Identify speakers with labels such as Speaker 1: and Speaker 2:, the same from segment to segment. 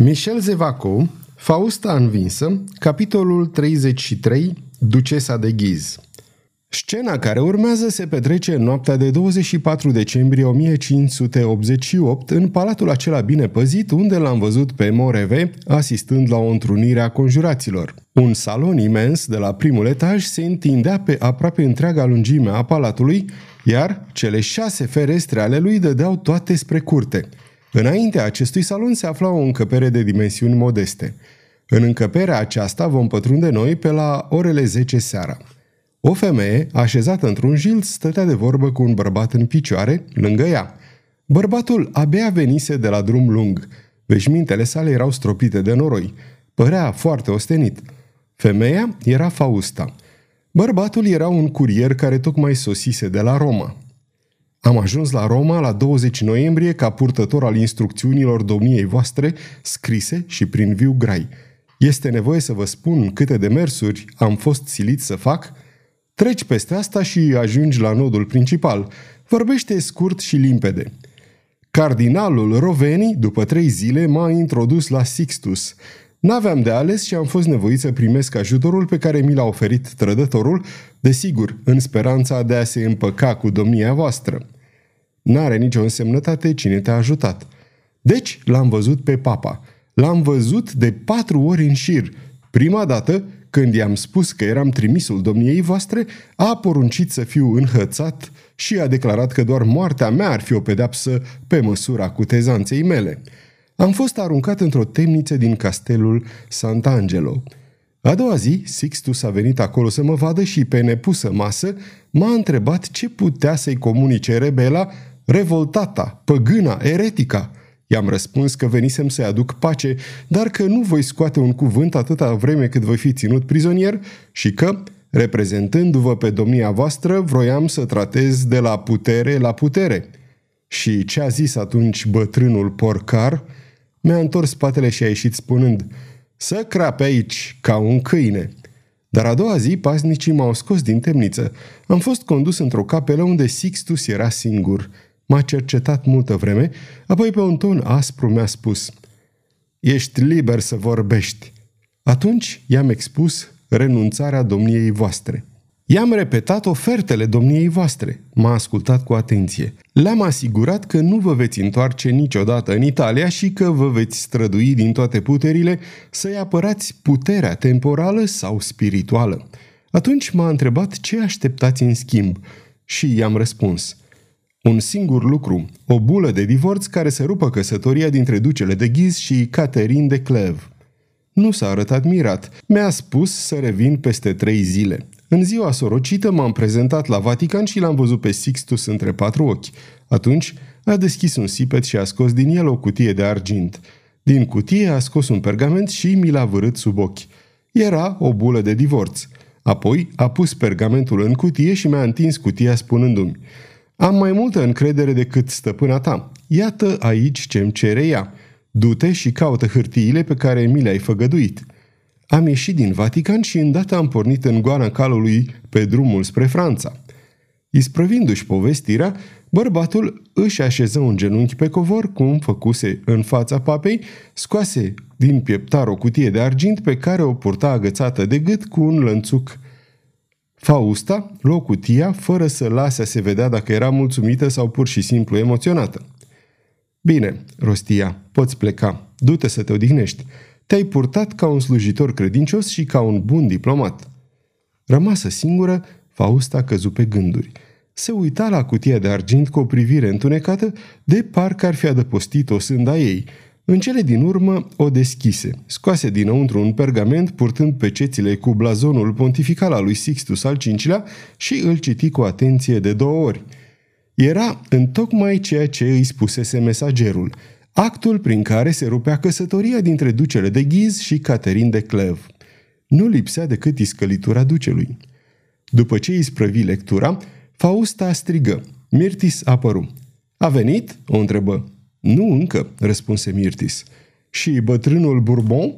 Speaker 1: Michel Zevaco, Fausta învinsă, capitolul 33, Ducesa de Ghiz. Scena care urmează se petrece în noaptea de 24 decembrie 1588 în palatul acela bine păzit unde l-am văzut pe Moreve asistând la o întrunire a conjuraților. Un salon imens de la primul etaj se întindea pe aproape întreaga lungime a palatului, iar cele șase ferestre ale lui dădeau toate spre curte. Înaintea acestui salon se afla o încăpere de dimensiuni modeste. În încăperea aceasta vom pătrunde noi pe la orele 10 seara. O femeie, așezată într-un jil, stătea de vorbă cu un bărbat în picioare, lângă ea. Bărbatul abia venise de la drum lung. Veșmintele sale erau stropite de noroi. Părea foarte ostenit. Femeia era Fausta. Bărbatul era un curier care tocmai sosise de la Roma. Am ajuns la Roma la 20 noiembrie ca purtător al instrucțiunilor domniei voastre, scrise și prin viu grai. Este nevoie să vă spun câte demersuri am fost silit să fac? Treci peste asta și ajungi la nodul principal. Vorbește scurt și limpede. Cardinalul Roveni, după trei zile, m-a introdus la Sixtus. N-aveam de ales și am fost nevoit să primesc ajutorul pe care mi l-a oferit trădătorul, desigur, în speranța de a se împăca cu domnia voastră. N-are nicio însemnătate cine te-a ajutat. Deci l-am văzut pe papa. L-am văzut de patru ori în șir. Prima dată, când i-am spus că eram trimisul domniei voastre, a poruncit să fiu înhățat și a declarat că doar moartea mea ar fi o pedepsă pe măsura cutezanței mele. Am fost aruncat într-o temniță din castelul Sant'Angelo. A doua zi, Sixtus a venit acolo să mă vadă și pe nepusă masă m-a întrebat ce putea să-i comunice rebela, revoltata, păgâna, eretica – I-am răspuns că venisem să-i aduc pace, dar că nu voi scoate un cuvânt atâta vreme cât voi fi ținut prizonier și că, reprezentându-vă pe domnia voastră, vroiam să tratez de la putere la putere. Și ce a zis atunci bătrânul porcar? Mi-a întors spatele și a ieșit spunând, să crape aici, ca un câine. Dar a doua zi, pasnicii m-au scos din temniță. Am fost condus într-o capelă unde Sixtus era singur – M-a cercetat multă vreme, apoi pe un ton aspru mi-a spus Ești liber să vorbești. Atunci i-am expus renunțarea domniei voastre. I-am repetat ofertele domniei voastre. M-a ascultat cu atenție. Le-am asigurat că nu vă veți întoarce niciodată în Italia și că vă veți strădui din toate puterile să-i apărați puterea temporală sau spirituală. Atunci m-a întrebat ce așteptați în schimb și i-am răspuns – un singur lucru, o bulă de divorț care să rupă căsătoria dintre ducele de Ghiz și Caterin de Clev. Nu s-a arătat mirat. Mi-a spus să revin peste trei zile. În ziua sorocită m-am prezentat la Vatican și l-am văzut pe Sixtus între patru ochi. Atunci a deschis un sipet și a scos din el o cutie de argint. Din cutie a scos un pergament și mi l-a vărât sub ochi. Era o bulă de divorț. Apoi a pus pergamentul în cutie și mi-a întins cutia spunându-mi am mai multă încredere decât stăpâna ta. Iată aici ce-mi cere ea. Du-te și caută hârtiile pe care mi le-ai făgăduit. Am ieșit din Vatican și îndată am pornit în goana calului pe drumul spre Franța. Isprăvindu-și povestirea, bărbatul își așeză un genunchi pe covor, cum făcuse în fața papei, scoase din pieptar o cutie de argint pe care o purta agățată de gât cu un lănțuc Fausta luă cutia fără să lase a se vedea dacă era mulțumită sau pur și simplu emoționată. Bine, rostia, poți pleca. Du-te să te odihnești. Te-ai purtat ca un slujitor credincios și ca un bun diplomat. Rămasă singură, Fausta căzu pe gânduri. Se uita la cutia de argint cu o privire întunecată, de parcă ar fi adăpostit-o sânda ei – în cele din urmă o deschise, scoase dinăuntru un pergament purtând pe cețile cu blazonul pontifical al lui Sixtus al V-lea și îl citi cu atenție de două ori. Era întocmai ceea ce îi spusese mesagerul, actul prin care se rupea căsătoria dintre ducele de Ghiz și Caterin de Clev. Nu lipsea decât iscălitura ducelui. După ce îi sprăvi lectura, Fausta strigă. Mirtis apăru. A venit?" o întrebă. Nu încă, răspunse Mirtis. Și bătrânul Bourbon?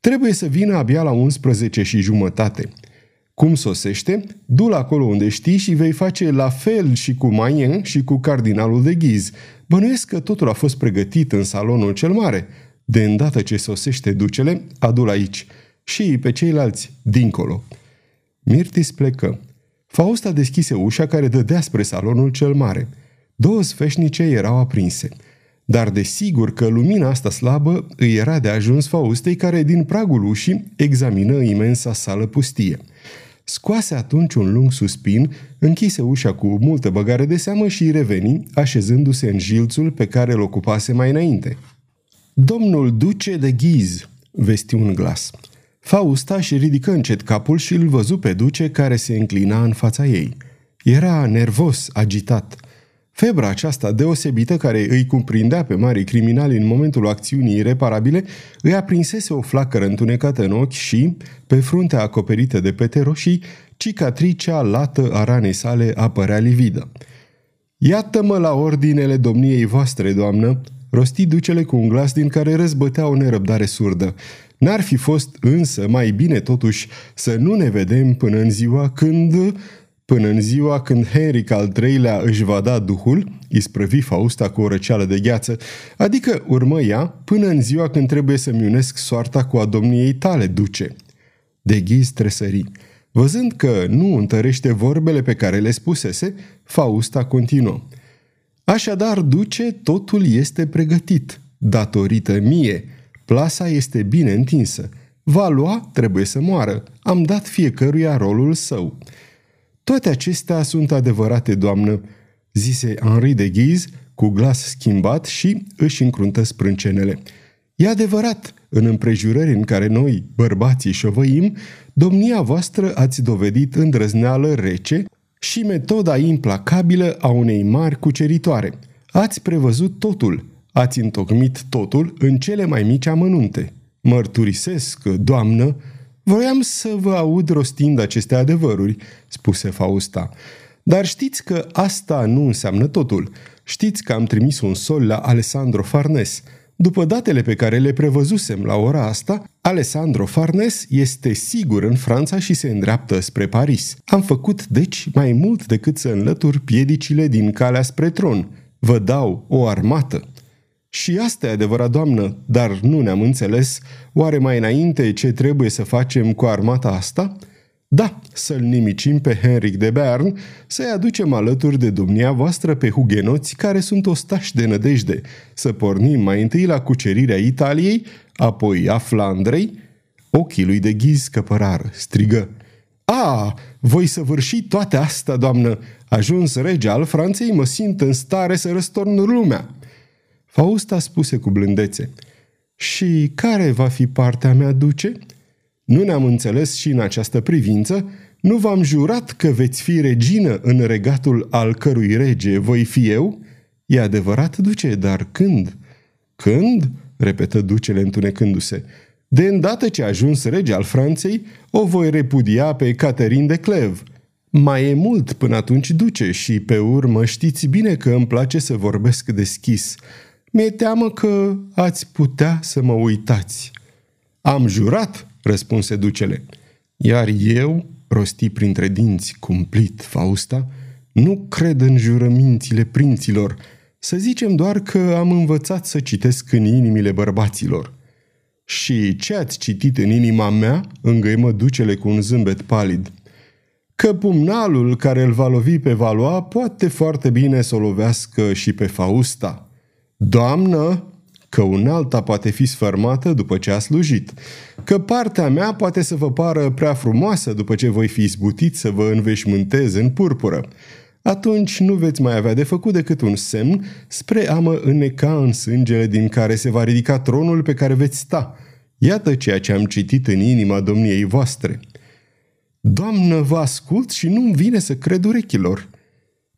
Speaker 1: Trebuie să vină abia la 11 și jumătate. Cum sosește, du-l acolo unde știi și vei face la fel și cu Mayen și cu cardinalul de Ghiz. Bănuiesc că totul a fost pregătit în salonul cel mare. De îndată ce sosește ducele, adu-l aici. Și pe ceilalți, dincolo. Mirtis plecă. Fausta deschise ușa care dădea spre salonul cel mare. Două sfeșnice erau aprinse. Dar desigur că lumina asta slabă îi era de ajuns Faustei care din pragul ușii examină imensa sală pustie. Scoase atunci un lung suspin, închise ușa cu multă băgare de seamă și reveni, așezându-se în jilțul pe care îl ocupase mai înainte. Domnul duce de ghiz, vesti un glas. Fausta și ridică încet capul și îl văzu pe duce care se înclina în fața ei. Era nervos, agitat. Febra aceasta deosebită care îi cuprindea pe mari criminali în momentul acțiunii ireparabile îi aprinsese o flacără întunecată în ochi și, pe fruntea acoperită de pete roșii, cicatricea lată a ranei sale apărea lividă. Iată-mă la ordinele domniei voastre, doamnă, rosti ducele cu un glas din care răzbătea o nerăbdare surdă. N-ar fi fost însă mai bine totuși să nu ne vedem până în ziua când Până în ziua când Henric al III-lea își va da duhul, isprăvi Fausta cu o răceală de gheață, adică urmă ea până în ziua când trebuie să-mi unesc soarta cu a domniei tale, duce. De ghiz tresări. Văzând că nu întărește vorbele pe care le spusese, Fausta continuă. Așadar, duce, totul este pregătit. Datorită mie, plasa este bine întinsă. Va lua, trebuie să moară. Am dat fiecăruia rolul său. Toate acestea sunt adevărate, doamnă, zise Henri de Ghiz cu glas schimbat și își încruntă sprâncenele. E adevărat, în împrejurări în care noi, bărbații, șovăim, domnia voastră ați dovedit îndrăzneală rece și metoda implacabilă a unei mari cuceritoare. Ați prevăzut totul, ați întocmit totul în cele mai mici amănunte. Mărturisesc, doamnă, Voiam să vă aud rostind aceste adevăruri, spuse Fausta. Dar știți că asta nu înseamnă totul. Știți că am trimis un sol la Alessandro Farnes. După datele pe care le prevăzusem la ora asta, Alessandro Farnes este sigur în Franța și se îndreaptă spre Paris. Am făcut, deci, mai mult decât să înlătur piedicile din calea spre tron. Vă dau o armată. Și asta e adevărat, doamnă, dar nu ne-am înțeles. Oare mai înainte ce trebuie să facem cu armata asta? Da, să-l nimicim pe Henric de Bern, să-i aducem alături de domnia voastră pe hugenoți care sunt ostași de nădejde, să pornim mai întâi la cucerirea Italiei, apoi a Flandrei. Ochii lui de ghiz căpărară, strigă. A, voi săvârși toate astea, doamnă! Ajuns rege al Franței, mă simt în stare să răstorn lumea!" Fausta spuse cu blândețe, Și care va fi partea mea, duce? Nu ne-am înțeles și în această privință? Nu v-am jurat că veți fi regină în regatul al cărui rege voi fi eu? E adevărat, duce, dar când? Când? repetă ducele întunecându-se. De îndată ce a ajuns rege al Franței, o voi repudia pe Caterin de Clev. Mai e mult până atunci, duce, și pe urmă știți bine că îmi place să vorbesc deschis. Mi-e teamă că ați putea să mă uitați. Am jurat, răspunse ducele. Iar eu, rosti printre dinți cumplit Fausta, nu cred în jurămințile prinților, să zicem doar că am învățat să citesc în inimile bărbaților. Și ce ați citit în inima mea? îngăimă ducele cu un zâmbet palid. Că pumnalul care îl va lovi pe Valoa poate foarte bine să o lovească și pe Fausta. Doamnă, că unealta poate fi sfărmată după ce a slujit, că partea mea poate să vă pară prea frumoasă după ce voi fi izbutit să vă înveșmântez în purpură. Atunci nu veți mai avea de făcut decât un semn spre a mă înneca în sângele din care se va ridica tronul pe care veți sta. Iată ceea ce am citit în inima domniei voastre. Doamnă, vă ascult și nu-mi vine să cred urechilor.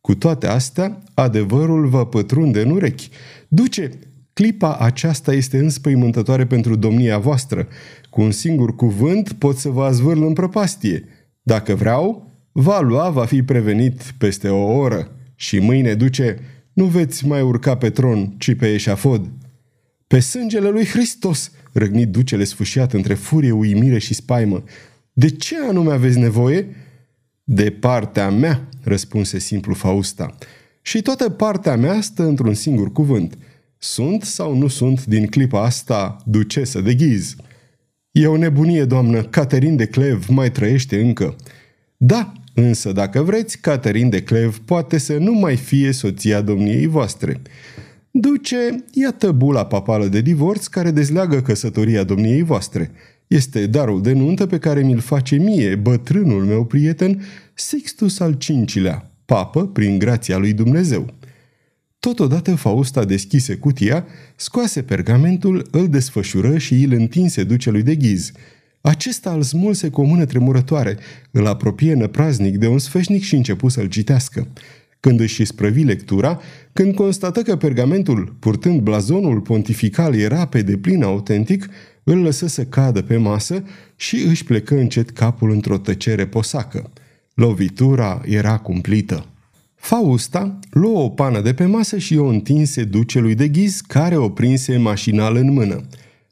Speaker 1: Cu toate astea, adevărul vă pătrunde în urechi. Duce, clipa aceasta este înspăimântătoare pentru domnia voastră. Cu un singur cuvânt pot să vă azvârl în prăpastie. Dacă vreau, va lua, va fi prevenit peste o oră. Și mâine, duce, nu veți mai urca pe tron, ci pe eșafod. Pe sângele lui Hristos, răgnit ducele sfâșiat între furie, uimire și spaimă. De ce anume aveți nevoie? De partea mea, răspunse simplu Fausta. Și toată partea mea stă într-un singur cuvânt. Sunt sau nu sunt din clipa asta ducesă de ghiz? E o nebunie, doamnă, Caterin de Clev mai trăiește încă. Da, însă dacă vreți, Caterin de Clev poate să nu mai fie soția domniei voastre. Duce, iată bula papală de divorț care dezleagă căsătoria domniei voastre. Este darul de nuntă pe care mi-l face mie, bătrânul meu prieten, Sixtus al V-lea, papă prin grația lui Dumnezeu. Totodată Fausta deschise cutia, scoase pergamentul, îl desfășură și îl întinse ducelui de ghiz. Acesta îl smulse cu o mână tremurătoare, îl apropie năpraznic de un sfeșnic și începu să-l citească. Când își sprăvi lectura, când constată că pergamentul, purtând blazonul pontifical, era pe deplin autentic, îl lăsă să cadă pe masă și își plecă încet capul într-o tăcere posacă. Lovitura era cumplită. Fausta luă o pană de pe masă și o întinse ducelui de ghiz, care o prinse mașinal în mână.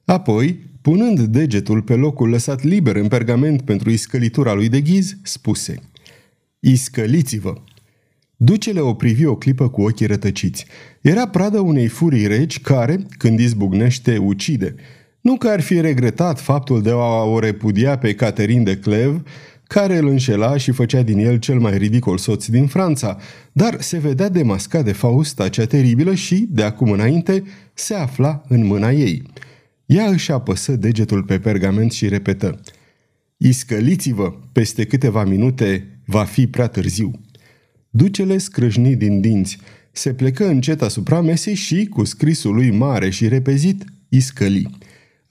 Speaker 1: Apoi, punând degetul pe locul lăsat liber în pergament pentru iscălitura lui de ghiz, spuse Iscăliți-vă! Ducele o privi o clipă cu ochii rătăciți. Era pradă unei furii regi care, când izbucnește, ucide. Nu că ar fi regretat faptul de a o repudia pe Caterin de Clev, care îl înșela și făcea din el cel mai ridicol soț din Franța, dar se vedea demascat de Fausta cea teribilă și, de acum înainte, se afla în mâna ei. Ea își apăsă degetul pe pergament și repetă Iscăliți-vă, peste câteva minute va fi prea târziu. Ducele scrâșni din dinți, se plecă încet asupra mesei și, cu scrisul lui mare și repezit, iscăli.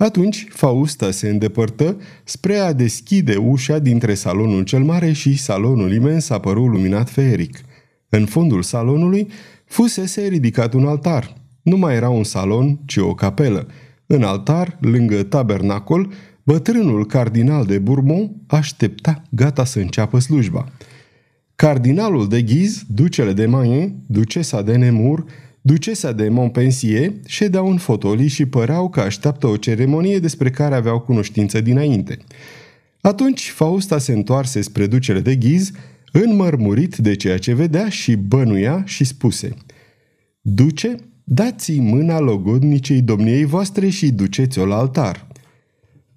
Speaker 1: Atunci Fausta se îndepărtă spre a deschide ușa dintre salonul cel mare și salonul imens apărut luminat feeric. În fundul salonului fusese ridicat un altar. Nu mai era un salon, ci o capelă. În altar, lângă tabernacol, bătrânul cardinal de Bourbon aștepta gata să înceapă slujba. Cardinalul de Ghiz, ducele de Mayen, ducesa de Nemur, Ducesa de Montpensier ședeau în fotolii și păreau că așteaptă o ceremonie despre care aveau cunoștință dinainte. Atunci Fausta se întoarse spre ducele de ghiz, înmărmurit de ceea ce vedea și bănuia și spuse Duce, dați-i mâna logodnicei domniei voastre și duceți-o la altar.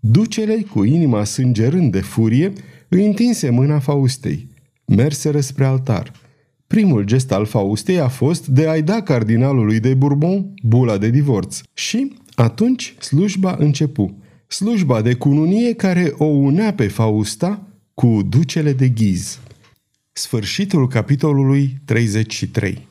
Speaker 1: Ducele, cu inima sângerând de furie, îi întinse mâna Faustei. Merseră spre altar – Primul gest al Faustei a fost de a-i da cardinalului de Bourbon bula de divorț. Și atunci slujba începu. Slujba de cununie care o unea pe Fausta cu ducele de ghiz. Sfârșitul capitolului 33